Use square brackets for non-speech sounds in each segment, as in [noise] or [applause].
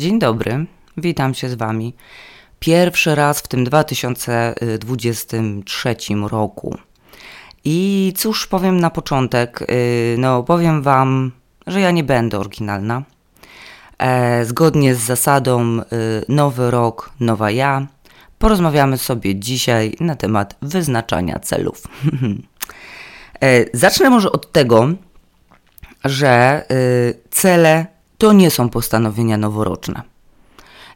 Dzień dobry, witam się z Wami. Pierwszy raz w tym 2023 roku. I cóż powiem na początek? Y, no, powiem Wam, że ja nie będę oryginalna. E, zgodnie z zasadą y, nowy rok, nowa ja, porozmawiamy sobie dzisiaj na temat wyznaczania celów. [laughs] E, zacznę może od tego, że y, cele to nie są postanowienia noworoczne.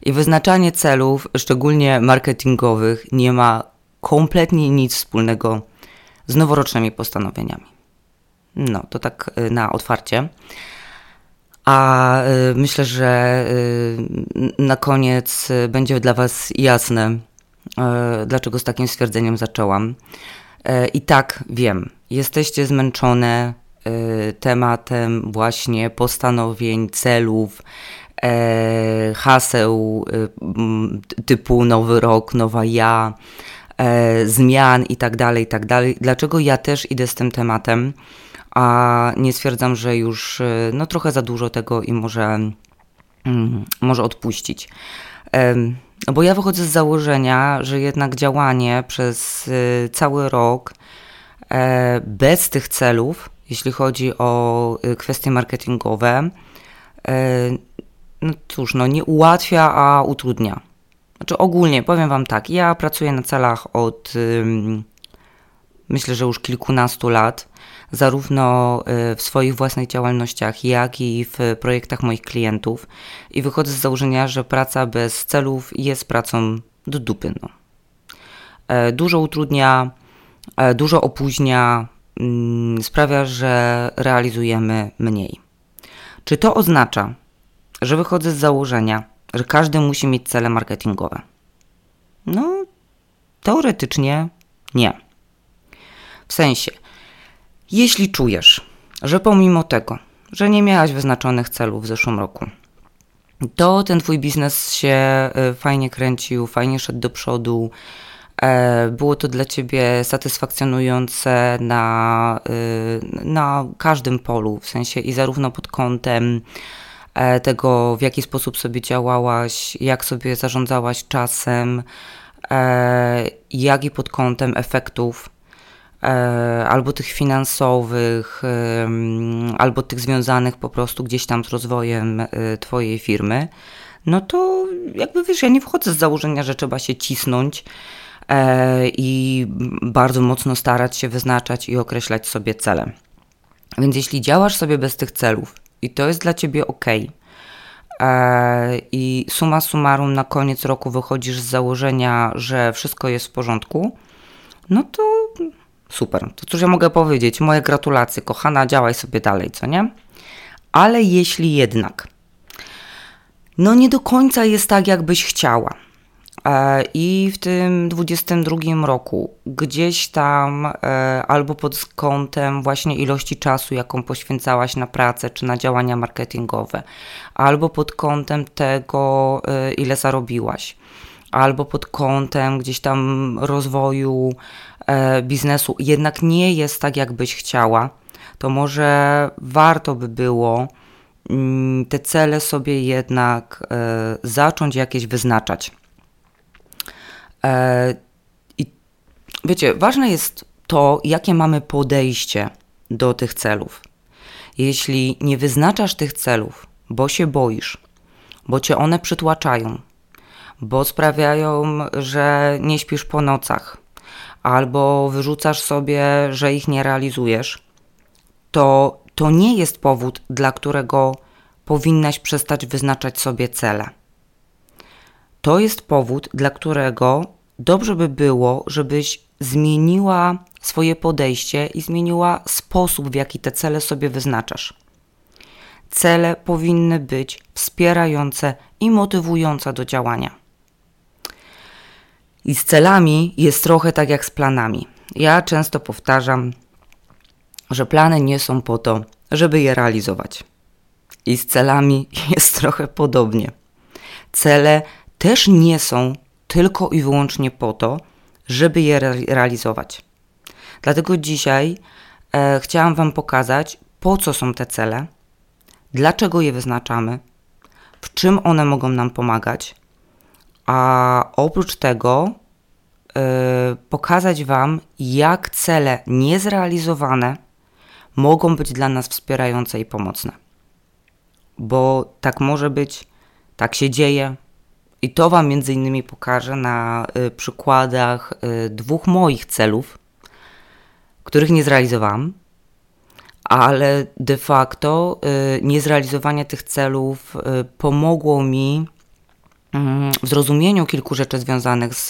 I wyznaczanie celów, szczególnie marketingowych, nie ma kompletnie nic wspólnego z noworocznymi postanowieniami. No, to tak y, na otwarcie. A y, myślę, że na koniec będzie dla Was jasne, dlaczego z takim stwierdzeniem zaczęłam. I tak wiem, jesteście zmęczone Y, tematem właśnie postanowień, celów, e, haseł y, typu nowy rok, nowa ja, zmian i tak dalej, i tak. Dlaczego ja też idę z tym tematem, a nie stwierdzam, że już y, no trochę za dużo tego i może, mm, może odpuścić. No bo ja wychodzę z założenia, że jednak działanie przez cały rok e, bez tych celów jeśli chodzi o y, kwestie marketingowe, y, no cóż, no nie ułatwia, a utrudnia. Znaczy ogólnie, powiem Wam tak, ja pracuję na celach od myślę, że już kilkunastu lat, zarówno y, w swoich własnych działalnościach, jak i w projektach moich klientów i wychodzę z założenia, że praca bez celów jest pracą do dupy. No. E, dużo utrudnia, e, dużo opóźnia, sprawia, że realizujemy mniej. Czy to oznacza, że wychodzę z założenia, że każdy musi mieć cele marketingowe? No, teoretycznie nie. W sensie, jeśli czujesz, że pomimo tego, że nie miałaś wyznaczonych celów w zeszłym roku, to ten twój biznes się y, fajnie kręcił, fajnie szedł do przodu, było to dla Ciebie satysfakcjonujące na, y, na każdym polu, w sensie i zarówno pod kątem e, tego, w jaki sposób sobie działałaś, jak sobie zarządzałaś czasem, e, jak i pod kątem efektów, albo tych finansowych, albo tych związanych po prostu gdzieś tam z rozwojem Twojej firmy, no to jakby wiesz, ja nie wchodzę z założenia, że trzeba się cisnąć E, i bardzo mocno starać się wyznaczać i określać sobie cele. Więc jeśli działasz sobie bez tych celów i to jest dla ciebie ok, e, i suma summarum na koniec roku wychodzisz z założenia, że wszystko jest w porządku, no to super. To cóż ja mogę powiedzieć? Moje gratulacje, kochana, działaj sobie dalej, co nie? Ale jeśli jednak, no nie do końca jest tak, jakbyś chciała, E, I w tym 22 roku gdzieś tam e, albo pod kątem właśnie ilości czasu, jaką poświęcałaś na pracę czy na działania marketingowe, albo pod kątem tego, e, ile zarobiłaś, albo pod kątem gdzieś tam rozwoju biznesu, jednak nie jest tak, jakbyś chciała, to może warto by było mm, te cele sobie jednak zacząć jakieś wyznaczać. E, I wiecie, ważne jest to, jakie mamy podejście do tych celów. Jeśli nie wyznaczasz tych celów, bo się boisz, bo cię one przytłaczają, bo sprawiają, że nie śpisz po nocach, albo wyrzucasz sobie, że ich nie realizujesz, to to nie jest powód, dla którego powinnaś przestać wyznaczać sobie cele. To jest powód, dla którego dobrze by było, żebyś zmieniła swoje podejście i zmieniła sposób, w jaki te cele sobie wyznaczasz. Cele powinny być wspierające i motywujące do działania. I z celami jest trochę tak jak z planami. Ja często powtarzam, że plany nie są po to, żeby je realizować. I z celami [laughs] jest trochę podobnie. Cele też nie są tylko i wyłącznie po to, żeby je re realizować. Dlatego dzisiaj e, chciałam Wam pokazać, po co są te cele, dlaczego je wyznaczamy, w czym one mogą nam pomagać, a oprócz tego yy, pokazać Wam, jak cele niezrealizowane mogą być dla nas wspierające i pomocne. Bo tak może być, tak się dzieje. I to Wam między innymi pokażę na y, przykładach y, dwóch moich celów, których nie zrealizowałam, ale de facto y, niezrealizowanie tych celów pomogło mi mm, w zrozumieniu kilku rzeczy związanych z,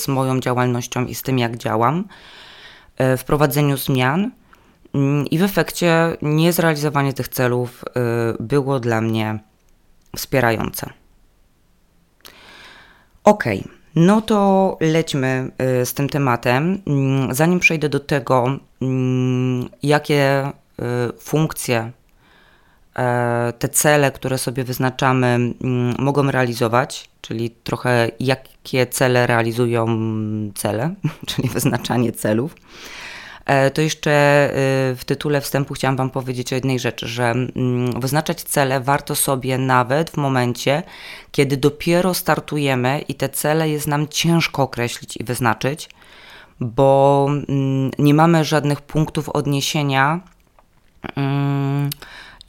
z moją działalnością i z tym, jak działam, w prowadzeniu zmian mm, i w efekcie niezrealizowanie tych celów było dla mnie wspierające. Ok, no to lećmy z tym tematem. Mm, zanim przejdę do tego, Mm, jakie y, funkcje e, te cele, które sobie wyznaczamy, mm, mogą realizować, czyli trochę jakie cele realizują cele, [laughs] czyli wyznaczanie celów. E, to jeszcze y, w tytule wstępu chciałam Wam powiedzieć o jednej rzeczy, że mm, wyznaczać cele warto sobie nawet w momencie, kiedy dopiero startujemy i te cele jest nam ciężko określić i wyznaczyć, bo mm, nie mamy żadnych punktów odniesienia mm,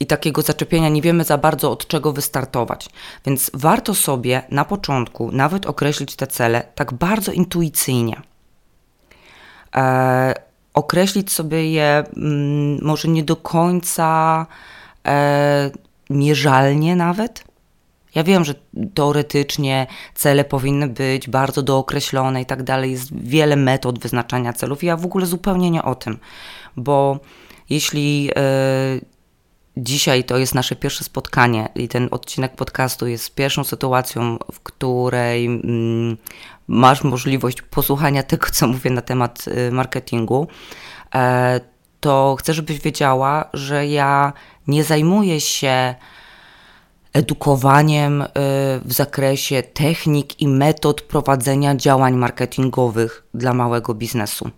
i takiego zaczepienia, nie wiemy za bardzo od czego wystartować. Więc warto sobie na początku nawet określić te cele tak bardzo intuicyjnie. E, określić sobie je mm, może nie do końca e, mierzalnie nawet, ja wiem, że teoretycznie cele powinny być bardzo dookreślone i tak dalej. Jest wiele metod wyznaczania celów. Ja w ogóle zupełnie nie o tym, bo jeśli yy, dzisiaj to jest nasze pierwsze spotkanie i ten odcinek podcastu jest pierwszą sytuacją, w której yy, masz możliwość posłuchania tego, co mówię na temat yy, marketingu, e, to chcę, żebyś wiedziała, że ja nie zajmuję się edukowaniem y, w zakresie technik i metod prowadzenia działań marketingowych dla małego biznesu.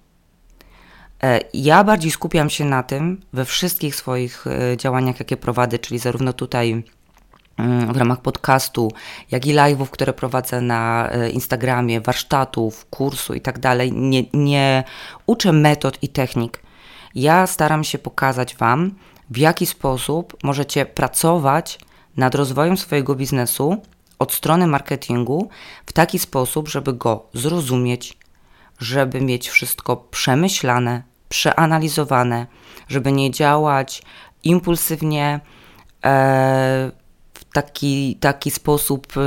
E, ja bardziej skupiam się na tym we wszystkich swoich y, działaniach, jakie prowadzę, czyli zarówno tutaj mm, w ramach podcastu, jak i live'ów, które prowadzę na y, Instagramie, warsztatów, kursu i tak dalej. Nie uczę metod i technik. Ja staram się pokazać Wam, w jaki sposób możecie pracować nad rozwojem swojego biznesu od strony marketingu w taki sposób, żeby go zrozumieć, żeby mieć wszystko przemyślane, przeanalizowane, żeby nie działać impulsywnie, e, w taki, taki sposób, e,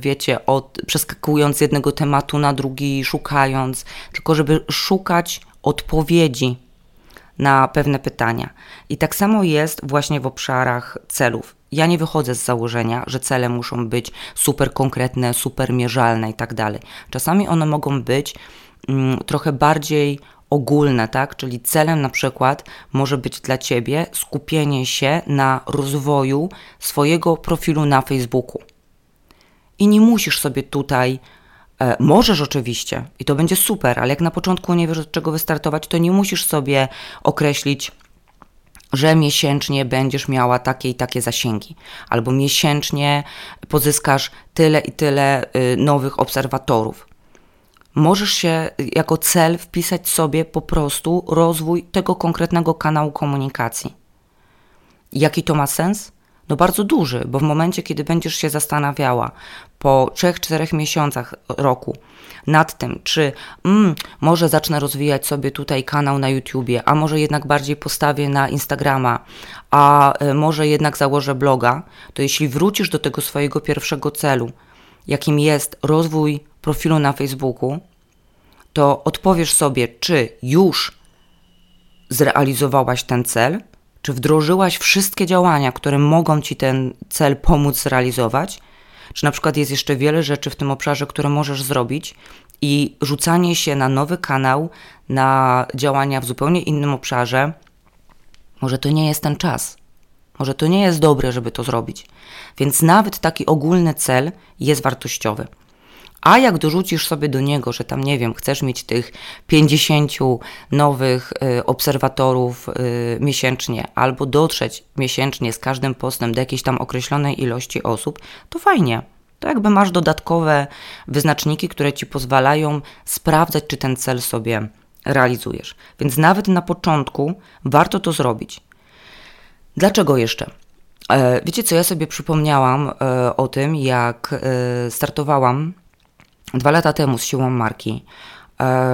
wiecie, od, przeskakując z jednego tematu na drugi, szukając, tylko żeby szukać odpowiedzi na pewne pytania. I tak samo jest właśnie w obszarach celów. Ja nie wychodzę z założenia, że cele muszą być super konkretne, super mierzalne i tak dalej. Czasami one mogą być mm, trochę bardziej ogólne, tak? Czyli celem na przykład może być dla Ciebie skupienie się na rozwoju swojego profilu na Facebooku. I nie musisz sobie tutaj, e, możesz oczywiście, i to będzie super, ale jak na początku nie wiesz od czego wystartować, to nie musisz sobie określić że miesięcznie będziesz miała takie i takie zasięgi, albo miesięcznie pozyskasz tyle i tyle y, nowych obserwatorów. Możesz się jako cel wpisać sobie po prostu rozwój tego konkretnego kanału komunikacji. Jaki to ma sens? No bardzo duży, bo w momencie, kiedy będziesz się zastanawiała po 3-4 miesiącach roku nad tym, czy mm, może zacznę rozwijać sobie tutaj kanał na YouTubie, a może jednak bardziej postawię na Instagrama, a y, może jednak założę bloga, to jeśli wrócisz do tego swojego pierwszego celu, jakim jest rozwój profilu na Facebooku, to odpowiesz sobie, czy już zrealizowałaś ten cel, czy wdrożyłaś wszystkie działania, które mogą ci ten cel pomóc zrealizować? Czy na przykład jest jeszcze wiele rzeczy w tym obszarze, które możesz zrobić i rzucanie się na nowy kanał, na działania w zupełnie innym obszarze, może to nie jest ten czas. Może to nie jest dobre, żeby to zrobić. Więc nawet taki ogólny cel jest wartościowy. A jak dorzucisz sobie do niego, że tam, nie wiem, chcesz mieć tych 50 nowych y, obserwatorów y, miesięcznie, albo dotrzeć miesięcznie z każdym postem do jakiejś tam określonej ilości osób, to fajnie. To jakby masz dodatkowe wyznaczniki, które ci pozwalają sprawdzać, czy ten cel sobie realizujesz. Więc nawet na początku warto to zrobić. Dlaczego jeszcze? E, wiecie co, ja sobie przypomniałam e, o tym, jak e, startowałam dwa lata temu z siłą marki,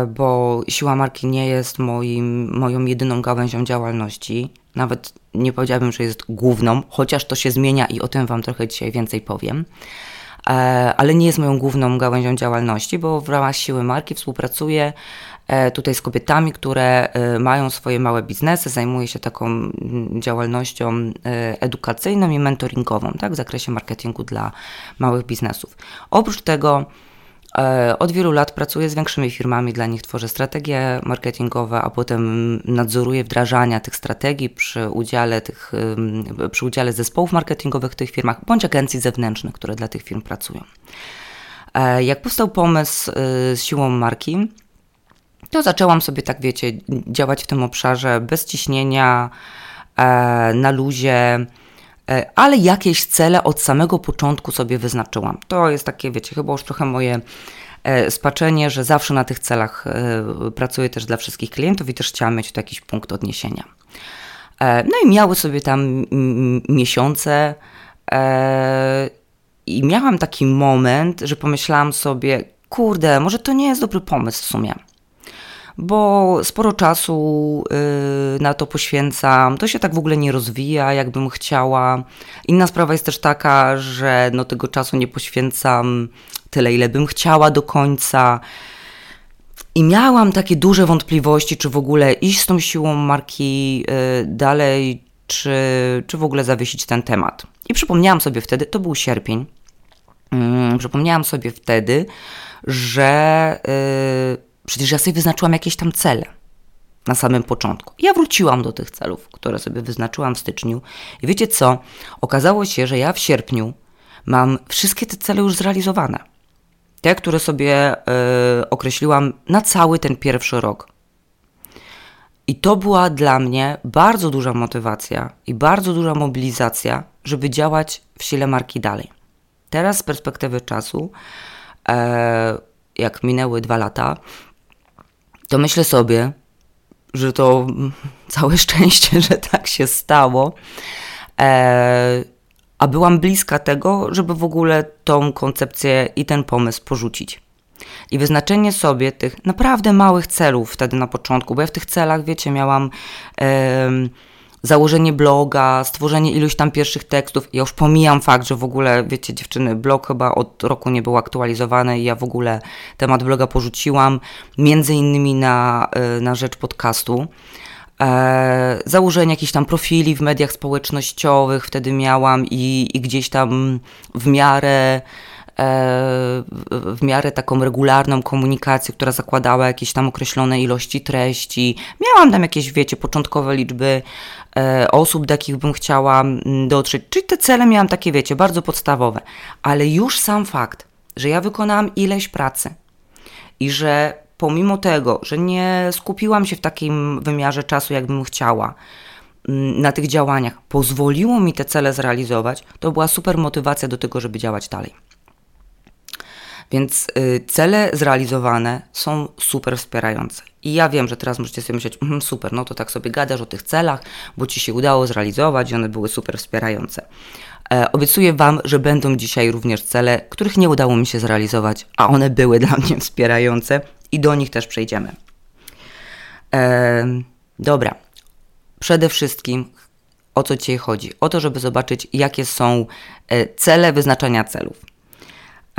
bo siła marki nie jest moim, moją jedyną gałęzią działalności. Nawet nie powiedziałabym, że jest główną, chociaż to się zmienia i o tym Wam trochę dzisiaj więcej powiem. Ale nie jest moją główną gałęzią działalności, bo w ramach siły marki współpracuję E, tutaj z kobietami, które e, mają swoje małe biznesy, zajmuję się taką mm, działalnością e, edukacyjną i mentoringową, tak, w zakresie marketingu dla małych biznesów. Oprócz tego od wielu lat pracuję z większymi firmami, dla nich tworzę strategie marketingowe, a potem nadzoruję wdrażania tych strategii przy udziale, tych, przy udziale zespołów marketingowych w tych firmach bądź agencji zewnętrznych, które dla tych firm pracują. Jak powstał pomysł z siłą marki, to zaczęłam sobie, tak wiecie, działać w tym obszarze bez ciśnienia, e, na luzie, e, ale jakieś cele od samego początku sobie wyznaczyłam. To jest takie, wiecie, chyba już trochę moje e, spaczenie, że zawsze na tych celach pracuję też dla wszystkich klientów i też chciałam mieć tu jakiś punkt odniesienia. No i miały sobie tam miesiące i miałam taki moment, że pomyślałam sobie, kurde, może to nie jest dobry pomysł w sumie bo sporo czasu y, na to poświęcam. To się tak w ogóle nie rozwija, jakbym chciała. Inna sprawa jest też taka, że no tego czasu nie poświęcam tyle, ile bym chciała do końca. I miałam takie duże wątpliwości, czy w ogóle iść z tą siłą marki y, dalej, czy, czy w ogóle zawiesić ten temat. I przypomniałam sobie wtedy, to był sierpień, mm, przypomniałam sobie wtedy, że y, Przecież ja sobie wyznaczyłam jakieś tam cele na samym początku. Ja wróciłam do tych celów, które sobie wyznaczyłam w styczniu. I wiecie co? Okazało się, że ja w sierpniu mam wszystkie te cele już zrealizowane. Te, które sobie yy, określiłam na cały ten pierwszy rok. I to była dla mnie bardzo duża motywacja i bardzo duża mobilizacja, żeby działać w sile marki dalej. Teraz z perspektywy czasu, e, jak minęły dwa lata, to myślę sobie, że to [laughs] całe szczęście, [laughs] że tak się stało. E, a byłam bliska tego, żeby w ogóle tą koncepcję i ten pomysł porzucić. I wyznaczenie sobie tych naprawdę małych celów wtedy na początku, bo ja w tych celach, wiecie, miałam. Założenie bloga, stworzenie iluś tam pierwszych tekstów. Ja już pomijam fakt, że w ogóle, wiecie, dziewczyny, blog chyba od roku nie był aktualizowany i ja w ogóle temat bloga porzuciłam, między innymi na, y, na rzecz podcastu. E, założenie jakichś tam profili w mediach społecznościowych wtedy miałam i, i gdzieś tam w miarę w miarę taką regularną komunikację, która zakładała jakieś tam określone ilości treści. Miałam tam jakieś, wiecie, początkowe liczby e, osób, do jakich bym chciała dotrzeć. Czyli te cele miałam takie, wiecie, bardzo podstawowe. Ale już sam fakt, że ja wykonałam ileś pracy i że pomimo tego, że nie skupiłam się w takim wymiarze czasu, jakbym chciała, na tych działaniach, pozwoliło mi te cele zrealizować, to była super motywacja do tego, żeby działać dalej. Więc y, cele zrealizowane są super wspierające. I ja wiem, że teraz możecie sobie myśleć, mm, super, no to tak sobie gadasz o tych celach, bo ci się udało zrealizować i one były super wspierające. E, obiecuję Wam, że będą dzisiaj również cele, których nie udało mi się zrealizować, a one były [laughs] dla mnie wspierające i do nich też przejdziemy. E, dobra. Przede wszystkim o co dzisiaj chodzi? O to, żeby zobaczyć, jakie są e, cele wyznaczania celów.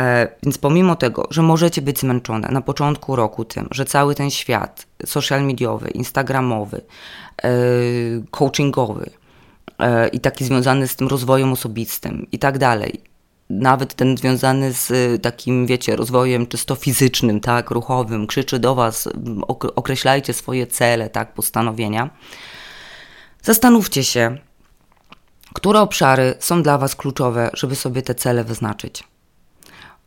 E, więc pomimo tego, że możecie być zmęczone na początku roku tym, że cały ten świat social mediowy, instagramowy, e, coachingowy e, i taki związany z tym rozwojem osobistym i tak dalej, nawet ten związany z takim, wiecie, rozwojem czysto fizycznym, tak, ruchowym, krzyczy do Was, określajcie swoje cele, tak, postanowienia. Zastanówcie się, które obszary są dla Was kluczowe, żeby sobie te cele wyznaczyć.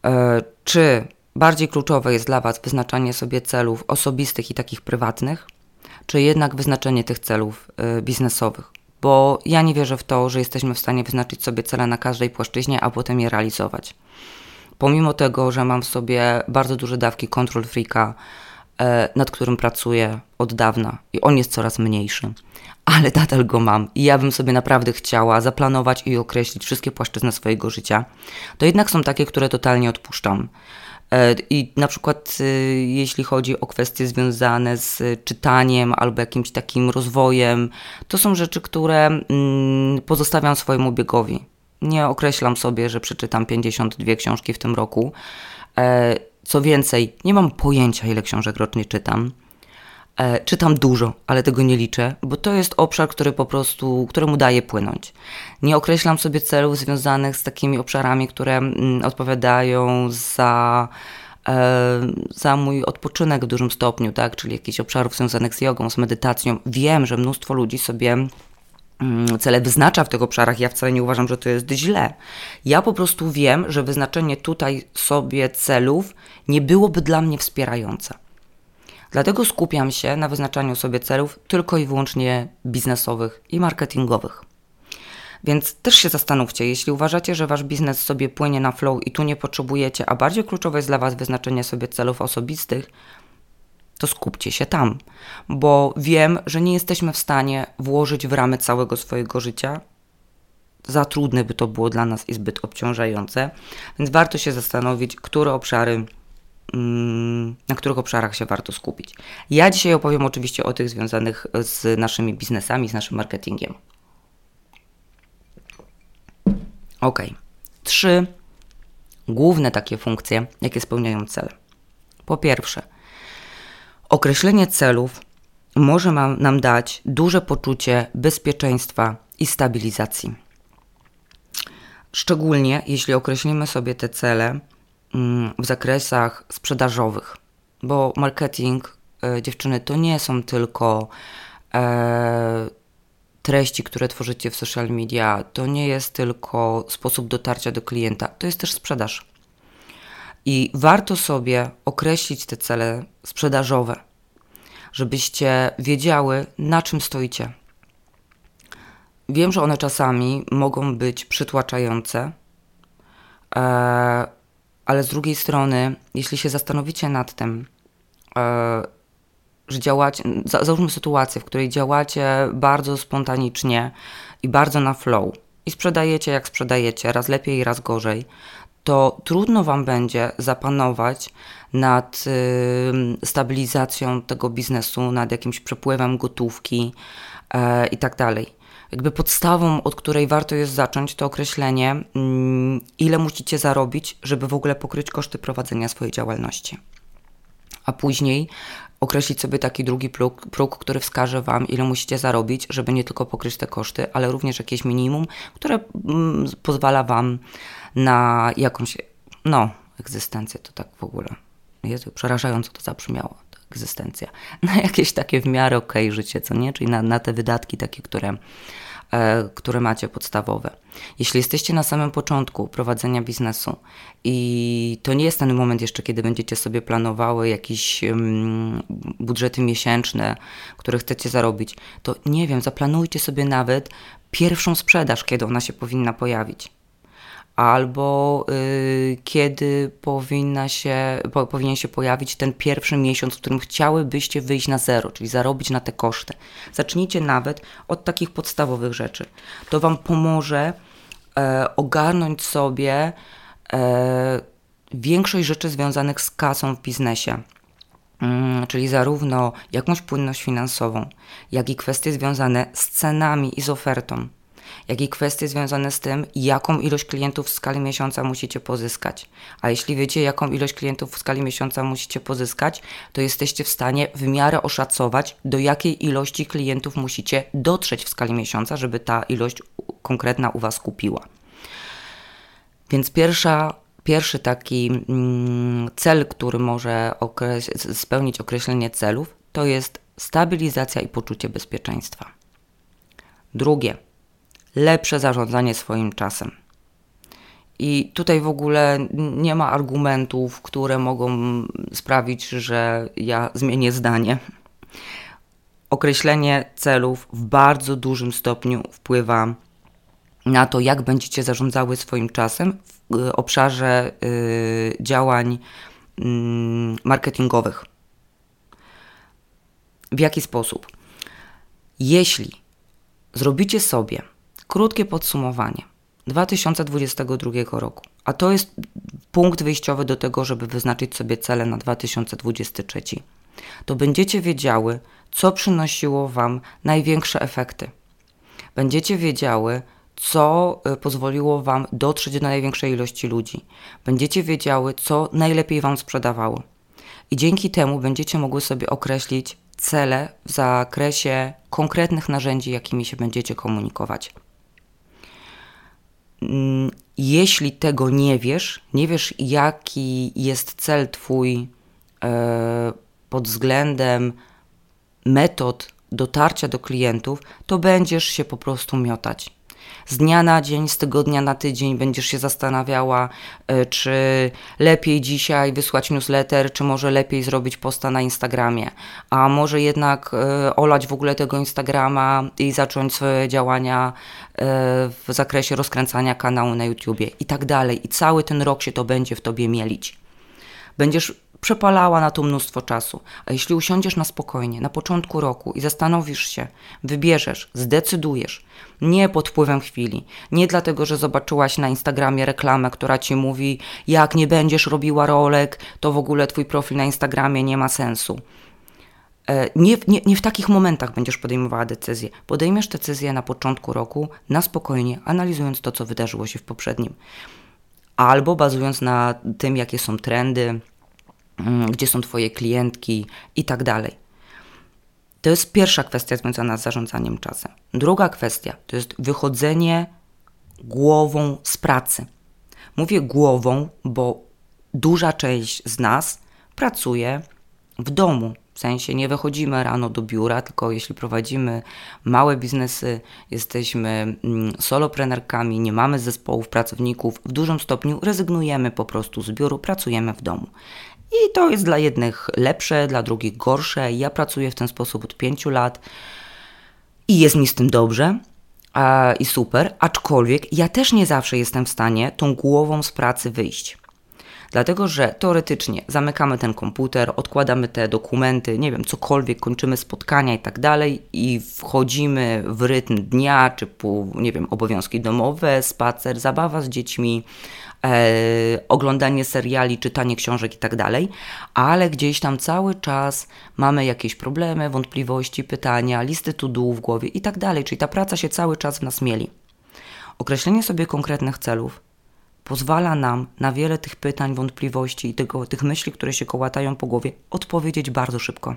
E, czy bardziej kluczowe jest dla Was wyznaczanie sobie celów osobistych i takich prywatnych, czy jednak wyznaczenie tych celów y, biznesowych? Bo ja nie wierzę w to, że jesteśmy w stanie wyznaczyć sobie cele na każdej płaszczyźnie, a potem je realizować. Pomimo tego, że mam w sobie bardzo duże dawki control freaka, e, nad którym pracuję od dawna i on jest coraz mniejszy, ale nadal go mam i ja bym sobie naprawdę chciała zaplanować i określić wszystkie płaszczyzny swojego życia, to jednak są takie, które totalnie odpuszczam. E, I na przykład y, jeśli chodzi o kwestie związane z czytaniem albo jakimś takim rozwojem, to są rzeczy, które mm, pozostawiam swojemu biegowi. Nie określam sobie, że przeczytam 52 książki w tym roku. E, co więcej, nie mam pojęcia, ile książek rocznie czytam. E, czytam dużo, ale tego nie liczę, bo to jest obszar, który po prostu, któremu daje płynąć. Nie określam sobie celów związanych z takimi obszarami, które mm, odpowiadają za, e, za mój odpoczynek w dużym stopniu, tak? czyli jakichś obszarów związanych z jogą, z medytacją. Wiem, że mnóstwo ludzi sobie mm, cele wyznacza w tych obszarach. Ja wcale nie uważam, że to jest źle. Ja po prostu wiem, że wyznaczenie tutaj sobie celów nie byłoby dla mnie wspierające. Dlatego skupiam się na wyznaczaniu sobie celów tylko i wyłącznie biznesowych i marketingowych. Więc też się zastanówcie, jeśli uważacie, że wasz biznes sobie płynie na flow i tu nie potrzebujecie, a bardziej kluczowe jest dla was wyznaczenie sobie celów osobistych, to skupcie się tam, bo wiem, że nie jesteśmy w stanie włożyć w ramy całego swojego życia. Za trudne by to było dla nas i zbyt obciążające, więc warto się zastanowić, które obszary na których obszarach się warto skupić. Ja dzisiaj opowiem oczywiście o tych związanych z naszymi biznesami, z naszym marketingiem. Ok. Trzy główne takie funkcje, jakie spełniają cele. Po pierwsze, określenie celów może nam dać duże poczucie bezpieczeństwa i stabilizacji. Szczególnie jeśli określimy sobie te cele Mm, w zakresach sprzedażowych, bo marketing, e, dziewczyny, to nie są tylko e, treści, które tworzycie w social media, to nie jest tylko sposób dotarcia do klienta, to jest też sprzedaż. I warto sobie określić te cele sprzedażowe, żebyście wiedziały, na czym stoicie. Wiem, że one czasami mogą być przytłaczające. E, ale z drugiej strony, jeśli się zastanowicie nad tym, e, że działacie, załóżmy sytuację, w której działacie bardzo spontanicznie i bardzo na flow i sprzedajecie jak sprzedajecie, raz lepiej, raz gorzej, to trudno Wam będzie zapanować nad y, stabilizacją tego biznesu, nad jakimś przepływem gotówki y, i tak dalej jakby podstawą, od której warto jest zacząć, to określenie, mm, ile musicie zarobić, żeby w ogóle pokryć koszty prowadzenia swojej działalności. A później określić sobie taki drugi próg, próg, który wskaże Wam, ile musicie zarobić, żeby nie tylko pokryć te koszty, ale również jakieś minimum, które mm, pozwala Wam na jakąś, no, egzystencję, to tak w ogóle. Jezu, przerażająco to zabrzmiało egzystencja, [laughs] na jakieś takie w miarę okej okay życie, co nie? Czyli na, na te wydatki takie, które, e, które macie podstawowe. Jeśli jesteście na samym początku prowadzenia biznesu i to nie jest ten moment jeszcze, kiedy będziecie sobie planowały jakieś um, budżety miesięczne, które chcecie zarobić, to nie wiem, zaplanujcie sobie nawet pierwszą sprzedaż, kiedy ona się powinna pojawić albo y, kiedy powinna się, po, powinien się pojawić ten pierwszy miesiąc, w którym chciałybyście wyjść na zero, czyli zarobić na te koszty. Zacznijcie nawet od takich podstawowych rzeczy. To Wam pomoże e, ogarnąć sobie e, większość rzeczy związanych z kasą w biznesie. Mm, czyli zarówno jakąś płynność finansową, jak i kwestie związane z cenami i z ofertą jak i kwestie związane z tym, jaką ilość klientów w skali miesiąca musicie pozyskać. A jeśli wiecie, jaką ilość klientów w skali miesiąca musicie pozyskać, to jesteście w stanie w miarę oszacować, do jakiej ilości klientów musicie dotrzeć w skali miesiąca, żeby ta ilość konkretna u Was kupiła. Więc pierwsza pierwszy taki mm, cel, który może okres spełnić określenie celów, to jest stabilizacja i poczucie bezpieczeństwa. Drugie, lepsze zarządzanie swoim czasem. I tutaj w ogóle nie ma argumentów, które mogą sprawić, że ja zmienię zdanie. Określenie celów w bardzo dużym stopniu wpływa na to, jak będziecie zarządzały swoim czasem w y, obszarze y, działań y, marketingowych. W jaki sposób? Jeśli zrobicie sobie krótkie podsumowanie 2022 roku, a to jest punkt wyjściowy do tego, żeby wyznaczyć sobie cele na 2023, to będziecie wiedziały, co przynosiło Wam największe efekty. Będziecie wiedziały, co y, pozwoliło Wam dotrzeć do największej ilości ludzi. Będziecie wiedziały, co najlepiej Wam sprzedawało. I dzięki temu będziecie mogły sobie określić cele w zakresie konkretnych narzędzi, jakimi się będziecie komunikować. Mm, jeśli tego nie wiesz, nie wiesz, jaki jest cel Twój e, pod względem metod dotarcia do klientów, to będziesz się po prostu miotać z dnia na dzień, z tygodnia na tydzień będziesz się zastanawiała, e, czy lepiej dzisiaj wysłać newsletter, czy może lepiej zrobić posta na Instagramie, a może jednak e, olać w ogóle tego Instagrama i zacząć swoje działania e, w zakresie rozkręcania kanału na YouTubie i tak dalej. I cały ten rok się to będzie w tobie mielić. Będziesz przepalała na to mnóstwo czasu. A jeśli usiądziesz na spokojnie, na początku roku i zastanowisz się, wybierzesz, zdecydujesz, nie pod wpływem chwili, nie dlatego, że zobaczyłaś na Instagramie reklamę, która ci mówi, jak nie będziesz robiła rolek, to w ogóle twój profil na Instagramie nie ma sensu. E, nie, nie, nie w takich momentach będziesz podejmowała decyzję. Podejmiesz decyzję na początku roku, na spokojnie, analizując to, co wydarzyło się w poprzednim. Albo bazując na tym, jakie są trendy, gdzie są Twoje klientki i tak dalej. To jest pierwsza kwestia związana z zarządzaniem czasem. Druga kwestia to jest wychodzenie głową z pracy. Mówię głową, bo duża część z nas pracuje w domu, w sensie nie wychodzimy rano do biura, tylko jeśli prowadzimy małe biznesy, jesteśmy mm, soloprenerkami, nie mamy zespołów pracowników, w dużym stopniu rezygnujemy po prostu z biuru, pracujemy w domu. I to jest dla jednych lepsze, dla drugich gorsze. Ja pracuję w ten sposób od pięciu lat i jest mi z tym dobrze i super, aczkolwiek ja też nie zawsze jestem w stanie tą głową z pracy wyjść. Dlatego, że teoretycznie zamykamy ten komputer, odkładamy te dokumenty, nie wiem, cokolwiek, kończymy spotkania i tak dalej i wchodzimy w rytm dnia, czy nie wiem, obowiązki domowe, spacer, zabawa z dziećmi, oglądanie seriali, czytanie książek i tak dalej, ale gdzieś tam cały czas mamy jakieś problemy, wątpliwości, pytania, listy to do w głowie i tak dalej, czyli ta praca się cały czas w nas mieli. Określenie sobie konkretnych celów pozwala nam na wiele tych pytań, wątpliwości i tego, tych myśli, które się kołatają po głowie, odpowiedzieć bardzo szybko.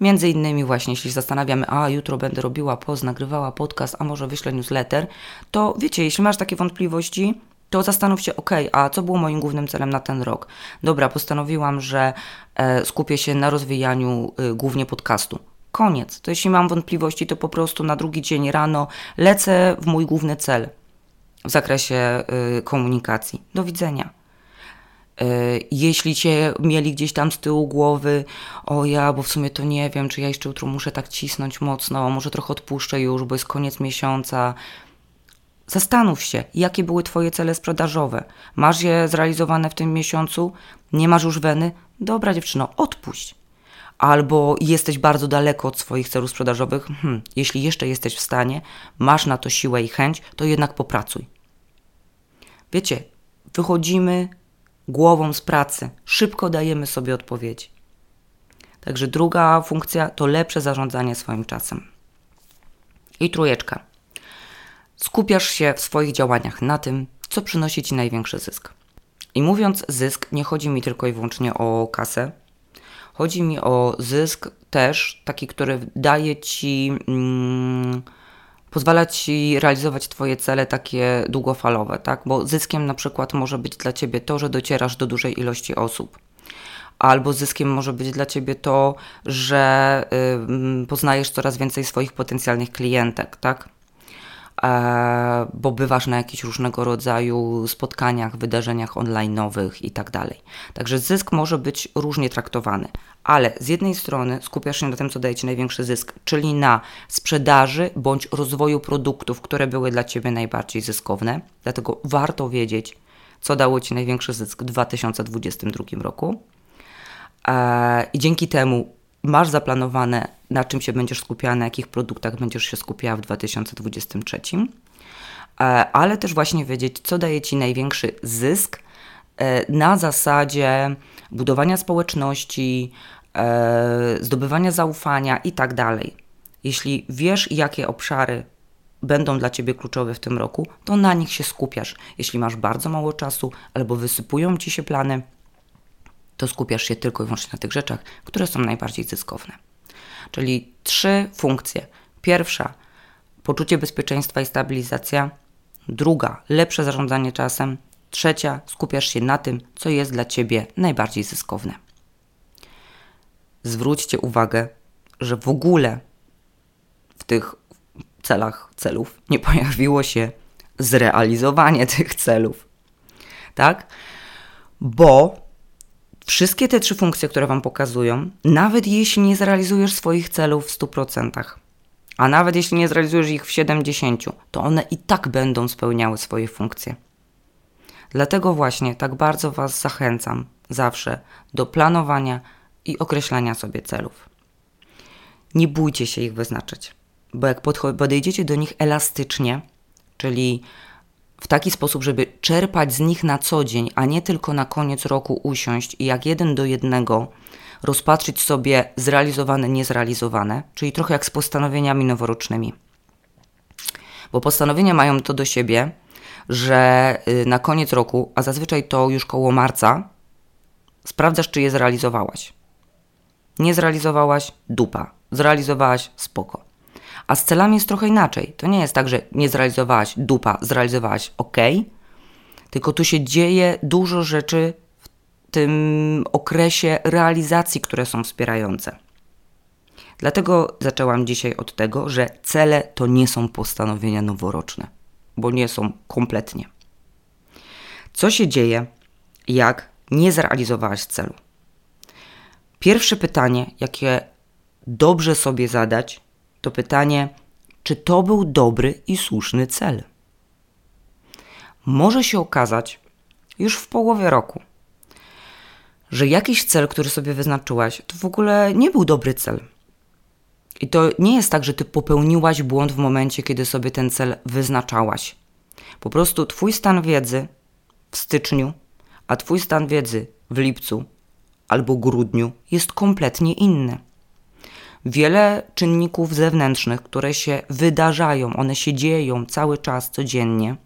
Między innymi właśnie, jeśli zastanawiamy, a jutro będę robiła post, nagrywała podcast, a może wyślę newsletter, to wiecie, jeśli masz takie wątpliwości, to zastanów się, ok, a co było moim głównym celem na ten rok? Dobra, postanowiłam, że e, skupię się na rozwijaniu e, głównie podcastu. Koniec. To jeśli mam wątpliwości, to po prostu na drugi dzień rano lecę w mój główny cel w zakresie y, komunikacji. Do widzenia. Y, jeśli cię mieli gdzieś tam z tyłu głowy, o ja, bo w sumie to nie wiem, czy ja jeszcze jutro muszę tak cisnąć mocno, może trochę odpuszczę już, bo jest koniec miesiąca. Zastanów się, jakie były Twoje cele sprzedażowe. Masz je zrealizowane w tym miesiącu? Nie masz już weny? Dobra, dziewczyno, odpuść. Albo jesteś bardzo daleko od swoich celów sprzedażowych. Hmm, jeśli jeszcze jesteś w stanie, masz na to siłę i chęć, to jednak popracuj. Wiecie, wychodzimy głową z pracy, szybko dajemy sobie odpowiedzi. Także druga funkcja to lepsze zarządzanie swoim czasem. I trójeczka. Skupiasz się w swoich działaniach na tym, co przynosi ci największy zysk. I mówiąc zysk, nie chodzi mi tylko i wyłącznie o kasę. Chodzi mi o zysk też taki, który daje ci. Mm, pozwala ci realizować Twoje cele takie długofalowe, tak? Bo zyskiem na przykład może być dla Ciebie to, że docierasz do dużej ilości osób. Albo zyskiem może być dla Ciebie to, że y, poznajesz coraz więcej swoich potencjalnych klientek, tak? E, bo bywasz na jakichś różnego rodzaju spotkaniach, wydarzeniach online'owych i tak dalej. Także zysk może być różnie traktowany, ale z jednej strony skupiasz się na tym, co daje Ci największy zysk, czyli na sprzedaży bądź rozwoju produktów, które były dla Ciebie najbardziej zyskowne. Dlatego warto wiedzieć, co dało Ci największy zysk w 2022 roku. E, I dzięki temu masz zaplanowane, na czym się będziesz skupiała, na jakich produktach będziesz się skupiała w 2023, e, ale też właśnie wiedzieć, co daje Ci największy zysk e, na zasadzie budowania społeczności, zdobywania zaufania i tak dalej. Jeśli wiesz, jakie obszary będą dla Ciebie kluczowe w tym roku, to na nich się skupiasz. Jeśli masz bardzo mało czasu albo wysypują Ci się plany, to skupiasz się tylko i wyłącznie na tych rzeczach, które są najbardziej zyskowne. Czyli trzy funkcje. Pierwsza poczucie bezpieczeństwa i stabilizacja. Druga lepsze zarządzanie czasem. Trzecia skupiasz się na tym, co jest dla ciebie najbardziej zyskowne. Zwróćcie uwagę, że w ogóle w tych celach celów nie [laughs] pojawiło się zrealizowanie tych celów. Tak? Bo wszystkie te trzy funkcje, które Wam pokazują, nawet jeśli nie zrealizujesz swoich celów w 100%, a nawet jeśli nie zrealizujesz ich w 70%, to one i tak będą spełniały swoje funkcje. Dlatego właśnie tak bardzo Was zachęcam zawsze do planowania i określania sobie celów. Nie bójcie się ich wyznaczyć, bo jak podejdziecie do nich elastycznie, czyli w taki sposób, żeby czerpać z nich na co dzień, a nie tylko na koniec roku usiąść i jak jeden do jednego rozpatrzyć sobie zrealizowane, niezrealizowane, czyli trochę jak z postanowieniami noworocznymi. Bo postanowienia mają to do siebie, że y, na koniec roku, a zazwyczaj to już koło marca, sprawdzasz, czy je zrealizowałaś. Nie zrealizowałaś? Dupa. Zrealizowałaś? Spoko. A z celami jest trochę inaczej. To nie jest tak, że nie zrealizowałaś dupa, zrealizowałaś ok, tylko tu się dzieje dużo rzeczy w tym okresie realizacji, które są wspierające. Dlatego zaczęłam dzisiaj od tego, że cele to nie są postanowienia noworoczne, bo nie są kompletnie. Co się dzieje, jak nie zrealizowałaś celu? Pierwsze pytanie, jakie dobrze sobie zadać, to pytanie, czy to był dobry i słuszny cel. Może się okazać już w połowie roku, że jakiś cel, który sobie wyznaczyłaś, to w ogóle nie był dobry cel. I to nie jest tak, że ty popełniłaś błąd w momencie, kiedy sobie ten cel wyznaczałaś. Po prostu twój stan wiedzy w styczniu, a twój stan wiedzy w lipcu albo grudniu jest kompletnie inny wiele czynników zewnętrznych, które się wydarzają, one się dzieją cały czas, codziennie,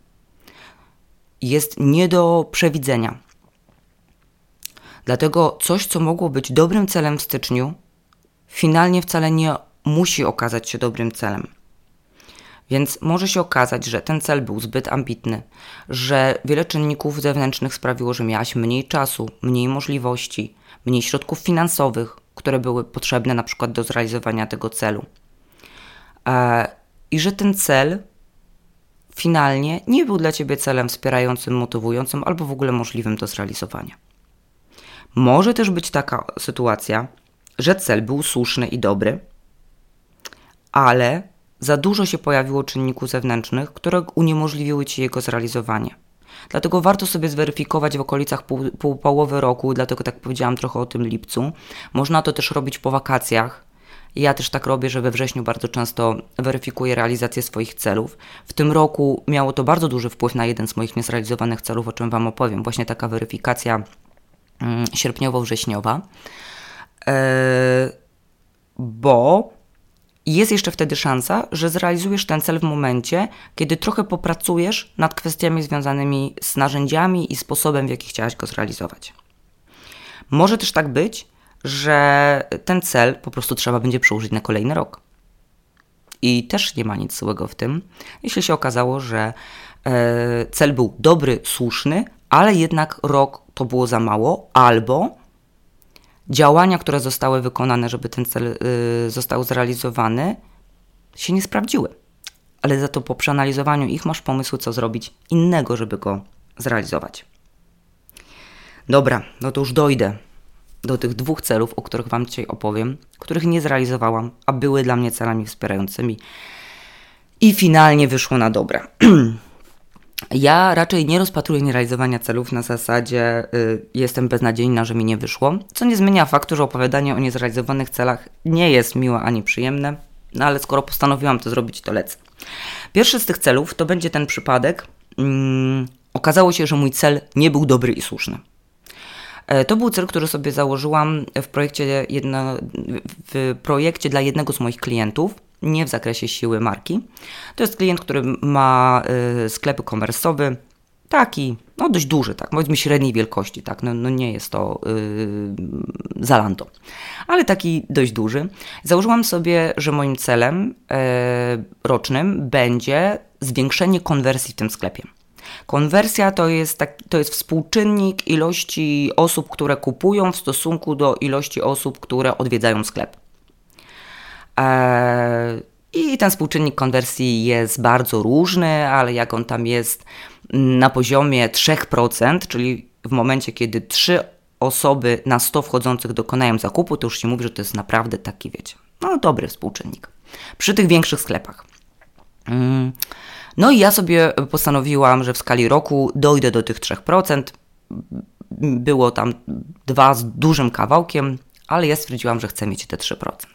jest nie do przewidzenia. Dlatego coś, co mogło być dobrym celem w styczniu, finalnie wcale nie musi okazać się dobrym celem. Więc może się okazać, że ten cel był zbyt ambitny, że wiele czynników zewnętrznych sprawiło, że miałaś mniej czasu, mniej możliwości, mniej środków finansowych, które były potrzebne na przykład do zrealizowania tego celu. E, I że ten cel finalnie nie był dla ciebie celem wspierającym, motywującym albo w ogóle możliwym do zrealizowania. Może też być taka sytuacja, że cel był słuszny i dobry, ale za dużo się pojawiło czynników zewnętrznych, które uniemożliwiły ci jego zrealizowanie. Dlatego warto sobie zweryfikować w okolicach pół, pół połowy roku, dlatego tak powiedziałam trochę o tym lipcu. Można to też robić po wakacjach. Ja też tak robię, że we wrześniu bardzo często weryfikuję realizację swoich celów. W tym roku miało to bardzo duży wpływ na jeden z moich niezrealizowanych celów, o czym Wam opowiem. Właśnie taka weryfikacja mm, sierpniowo-wrześniowa. Yy, bo jest jeszcze wtedy szansa, że zrealizujesz ten cel w momencie, kiedy trochę popracujesz nad kwestiami związanymi z narzędziami i sposobem, w jaki chciałaś go zrealizować. Może też tak być, że ten cel po prostu trzeba będzie przełożyć na kolejny rok. I też nie ma nic złego w tym, jeśli się okazało, że e, cel był dobry, słuszny, ale jednak rok to było za mało, albo działania, które zostały wykonane, żeby ten cel y, został zrealizowany, się nie sprawdziły. ale za to po przeanalizowaniu ich masz pomysły, co zrobić innego, żeby go zrealizować. Dobra, no to już dojdę do tych dwóch celów, o których Wam dzisiaj opowiem, których nie zrealizowałam, a były dla mnie celami wspierającymi. I finalnie wyszło na dobre. [clears throat] Ja raczej nie rozpatruję nierealizowania celów na zasadzie y, jestem beznadziejna, że mi nie wyszło, co nie zmienia faktu, że opowiadanie o niezrealizowanych celach nie jest miłe ani przyjemne, no ale skoro postanowiłam to zrobić, to lecę. Pierwszy z tych celów to będzie ten przypadek. Mm, okazało się, że mój cel nie był dobry i słuszny. E, to był cel, który sobie założyłam w projekcie, jedno, w projekcie dla jednego z moich klientów, nie w zakresie siły marki. To jest klient, który ma y, sklepy komersowy, taki, no dość duży, tak, powiedzmy średniej wielkości, tak, no, no nie jest to yy, Zalando, ale taki dość duży. Założyłam sobie, że moim celem yy, rocznym będzie zwiększenie konwersji w tym sklepie. Konwersja to jest, tak, to jest współczynnik ilości osób, które kupują w stosunku do ilości osób, które odwiedzają sklep. Eee, I ten współczynnik konwersji jest bardzo różny, ale jak on tam jest na poziomie 3%, czyli w momencie, kiedy 3 osoby na 100 wchodzących dokonają zakupu, to już się mówi, że to jest naprawdę taki, wiecie, no dobry współczynnik. Przy tych większych sklepach. Mm. No i ja sobie postanowiłam, że w skali roku dojdę do tych 3%. Było tam dwa z dużym kawałkiem, ale ja stwierdziłam, że chcę mieć te 3%.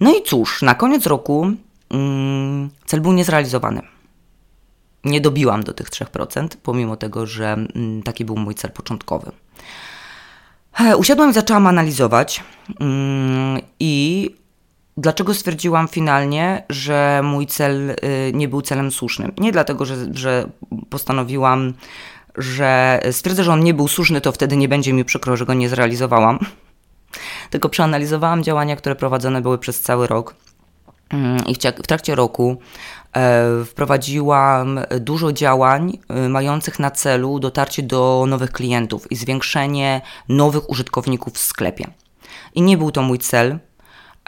No i cóż, na koniec roku mm, cel był niezrealizowany. Nie dobiłam do tych 3%, pomimo tego, że mm, taki był mój cel początkowy. Usiadłam i zaczęłam analizować mm, i Dlaczego stwierdziłam finalnie, że mój cel y, nie był celem słusznym? Nie dlatego, że, że postanowiłam, że stwierdzę, że on nie był słuszny, to wtedy nie będzie mi przykro, że go nie zrealizowałam. Tylko przeanalizowałam działania, które prowadzone były przez cały rok. Mm, I w trakcie roku e, wprowadziłam dużo działań y, mających na celu dotarcie do nowych klientów i zwiększenie nowych użytkowników w sklepie. I nie był to mój cel,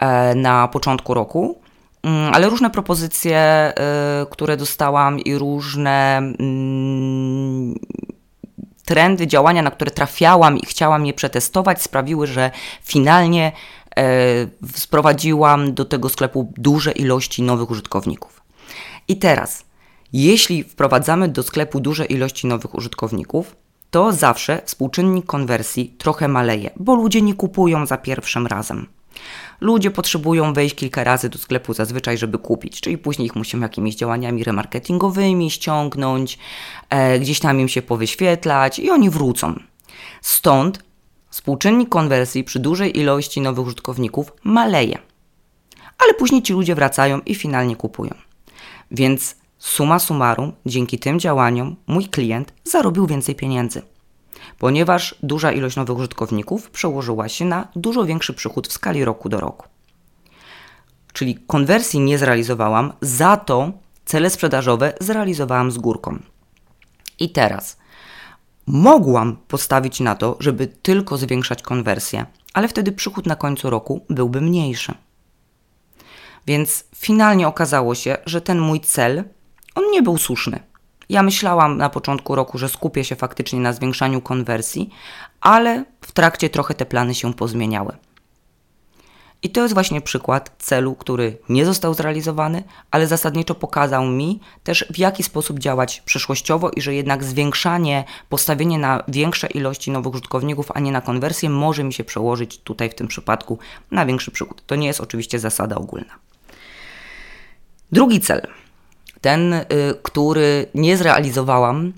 E, na początku roku, mm, ale różne propozycje, e, które dostałam i różne mm, trendy, działania, na które trafiałam i chciałam je przetestować, sprawiły, że finalnie e, sprowadziłam do tego sklepu duże ilości nowych użytkowników. I teraz, jeśli wprowadzamy do sklepu duże ilości nowych użytkowników, to zawsze współczynnik konwersji trochę maleje, bo ludzie nie kupują za pierwszym razem. Ludzie potrzebują wejść kilka razy do sklepu zazwyczaj, żeby kupić, czyli później ich musimy jakimiś działaniami remarketingowymi ściągnąć, e, gdzieś tam im się powyświetlać i oni wrócą. Stąd współczynnik konwersji przy dużej ilości nowych użytkowników maleje. Ale później ci ludzie wracają i finalnie kupują. Więc suma summarum, dzięki tym działaniom mój klient zarobił więcej pieniędzy ponieważ duża ilość nowych użytkowników przełożyła się na dużo większy przychód w skali roku do roku. Czyli konwersji nie zrealizowałam, za to cele sprzedażowe zrealizowałam z górką. I teraz mogłam postawić na to, żeby tylko zwiększać konwersję, ale wtedy przychód na końcu roku byłby mniejszy. Więc finalnie okazało się, że ten mój cel on nie był słuszny. Ja myślałam na początku roku, że skupię się faktycznie na zwiększaniu konwersji, ale w trakcie trochę te plany się pozmieniały. I to jest właśnie przykład celu, który nie został zrealizowany, ale zasadniczo pokazał mi też w jaki sposób działać przyszłościowo i że jednak zwiększanie, postawienie na większe ilości nowych użytkowników, a nie na konwersję, może mi się przełożyć tutaj w tym przypadku na większy przychód. To nie jest oczywiście zasada ogólna. Drugi cel ten, y, który nie zrealizowałam,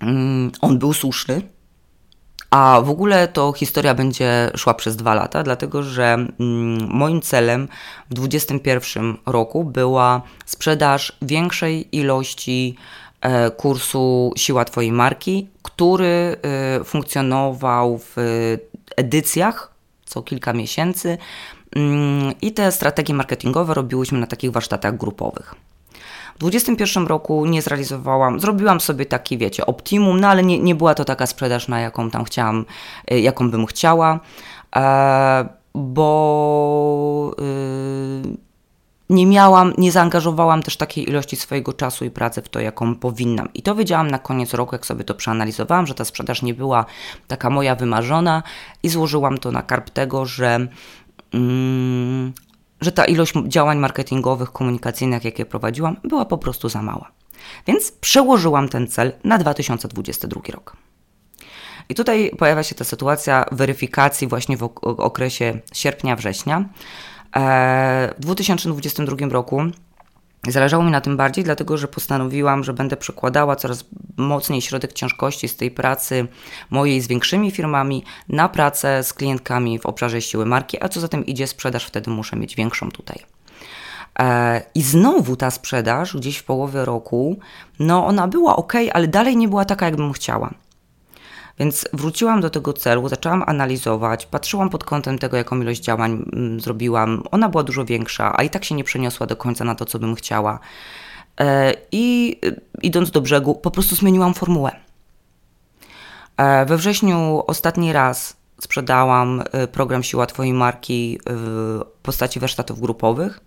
mm, on był słuszny, a w ogóle to historia będzie szła przez dwa lata, dlatego że mm, moim celem w 2021 roku była sprzedaż większej ilości e, kursu Siła Twojej Marki, który e, funkcjonował w edycjach co kilka miesięcy mm, i te strategie marketingowe robiłyśmy na takich warsztatach grupowych. W 2021 roku nie zrealizowałam, zrobiłam sobie taki, wiecie, optimum, no ale nie, nie była to taka sprzedaż, na jaką tam chciałam, y, jaką bym chciała, e, bo y, nie miałam, nie zaangażowałam też takiej ilości swojego czasu i pracy w to, jaką powinnam. I to wiedziałam na koniec roku, jak sobie to przeanalizowałam, że ta sprzedaż nie była taka moja wymarzona i złożyłam to na karp tego, że, mm, że ta ilość działań marketingowych, komunikacyjnych, jakie prowadziłam, była po prostu za mała. Więc przełożyłam ten cel na 2022 rok. I tutaj pojawia się ta sytuacja weryfikacji właśnie w okresie sierpnia-września. E, w 2022 roku Zależało mi na tym bardziej, dlatego że postanowiłam, że będę przekładała coraz mocniej środek ciężkości z tej pracy mojej z większymi firmami na pracę z klientkami w obszarze siły marki, a co za tym idzie sprzedaż, wtedy muszę mieć większą tutaj. E, I znowu ta sprzedaż gdzieś w połowie roku, no ona była ok, ale dalej nie była taka, jakbym chciała. Więc wróciłam do tego celu, zaczęłam analizować, patrzyłam pod kątem tego, jaką ilość działań mm, zrobiłam. Ona była dużo większa, a i tak się nie przeniosła do końca na to, co bym chciała. E, I y, idąc do brzegu, po prostu zmieniłam formułę. E, we wrześniu ostatni raz sprzedałam y, program Siła Twojej marki w postaci warsztatów grupowych.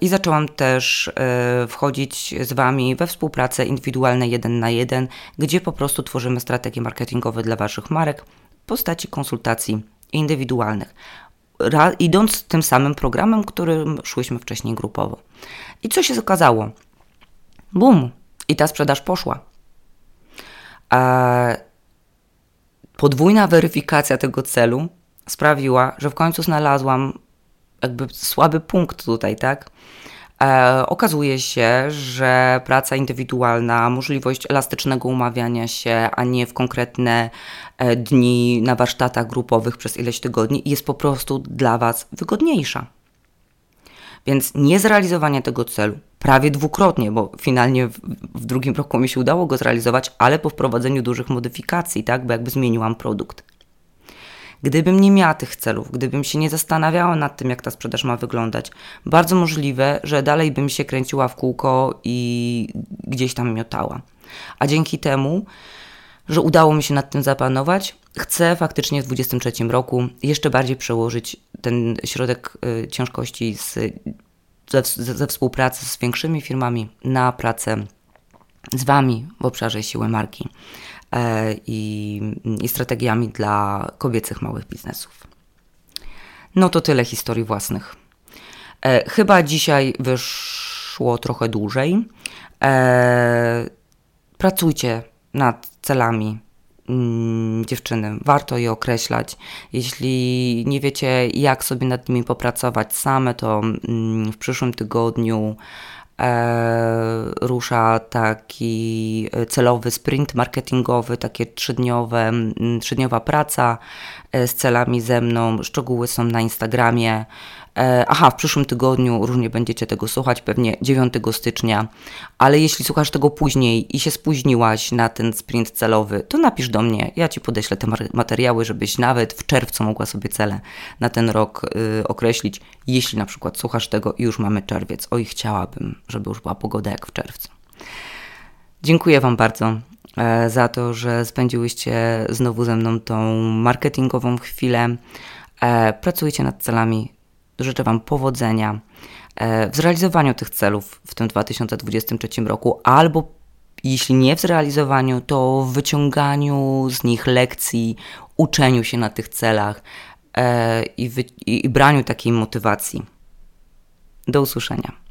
I zaczęłam też e, wchodzić z Wami we współpracę indywidualne jeden na jeden, gdzie po prostu tworzymy strategie marketingowe dla Waszych marek w postaci konsultacji indywidualnych, idąc tym samym programem, którym szłyśmy wcześniej grupowo. I co się okazało? Bum! I ta sprzedaż poszła. Podwójna weryfikacja tego celu sprawiła, że w końcu znalazłam jakby słaby punkt tutaj, tak? E, okazuje się, że praca indywidualna, możliwość elastycznego umawiania się, a nie w konkretne e, dni na warsztatach grupowych przez ileś tygodni, jest po prostu dla Was wygodniejsza. Więc niezrealizowanie tego celu prawie dwukrotnie, bo finalnie w, w, drugim roku mi się udało go zrealizować, ale po wprowadzeniu dużych modyfikacji, tak, bo jakby zmieniłam produkt. Gdybym nie miała tych celów, gdybym się nie zastanawiała nad tym, jak ta sprzedaż ma wyglądać, bardzo możliwe, że dalej bym się kręciła w kółko i gdzieś tam miotała. A dzięki temu, że udało mi się nad tym zapanować, chcę faktycznie w 2023 roku jeszcze bardziej przełożyć ten środek y, ciężkości z, ze, ze współpracy z większymi firmami na pracę z Wami w obszarze siły marki. E, i, i strategiami dla kobiecych małych biznesów. No to tyle historii własnych. E, chyba dzisiaj wyszło trochę dłużej. E, pracujcie nad celami mm, dziewczyny. Warto je określać. Jeśli nie wiecie, jak sobie nad nimi popracować same, to mm, w przyszłym tygodniu rusza taki celowy sprint marketingowy, takie trzydniowe, trzydniowa praca e, z celami ze mną. Szczegóły są na Instagramie. E, aha, w przyszłym tygodniu różnie będziecie tego słuchać, pewnie 9 stycznia, ale jeśli słuchasz tego później i się spóźniłaś na ten sprint celowy, to napisz do mnie, ja Ci podeślę te materiały, żebyś nawet w czerwcu mogła sobie cele na ten rok y, określić, jeśli na przykład słuchasz tego i już mamy czerwiec. Oj, chciałabym, żeby już była pogoda jak w czerwcu. Dziękuję Wam bardzo e, za to, że spędziłyście znowu ze mną tą marketingową chwilę. E, pracujcie nad celami Życzę Wam powodzenia e, w zrealizowaniu tych celów w tym 2023 roku, albo jeśli nie w zrealizowaniu, to w wyciąganiu z nich lekcji, uczeniu się na tych celach e, i, wy, i braniu takiej motywacji. Do usłyszenia.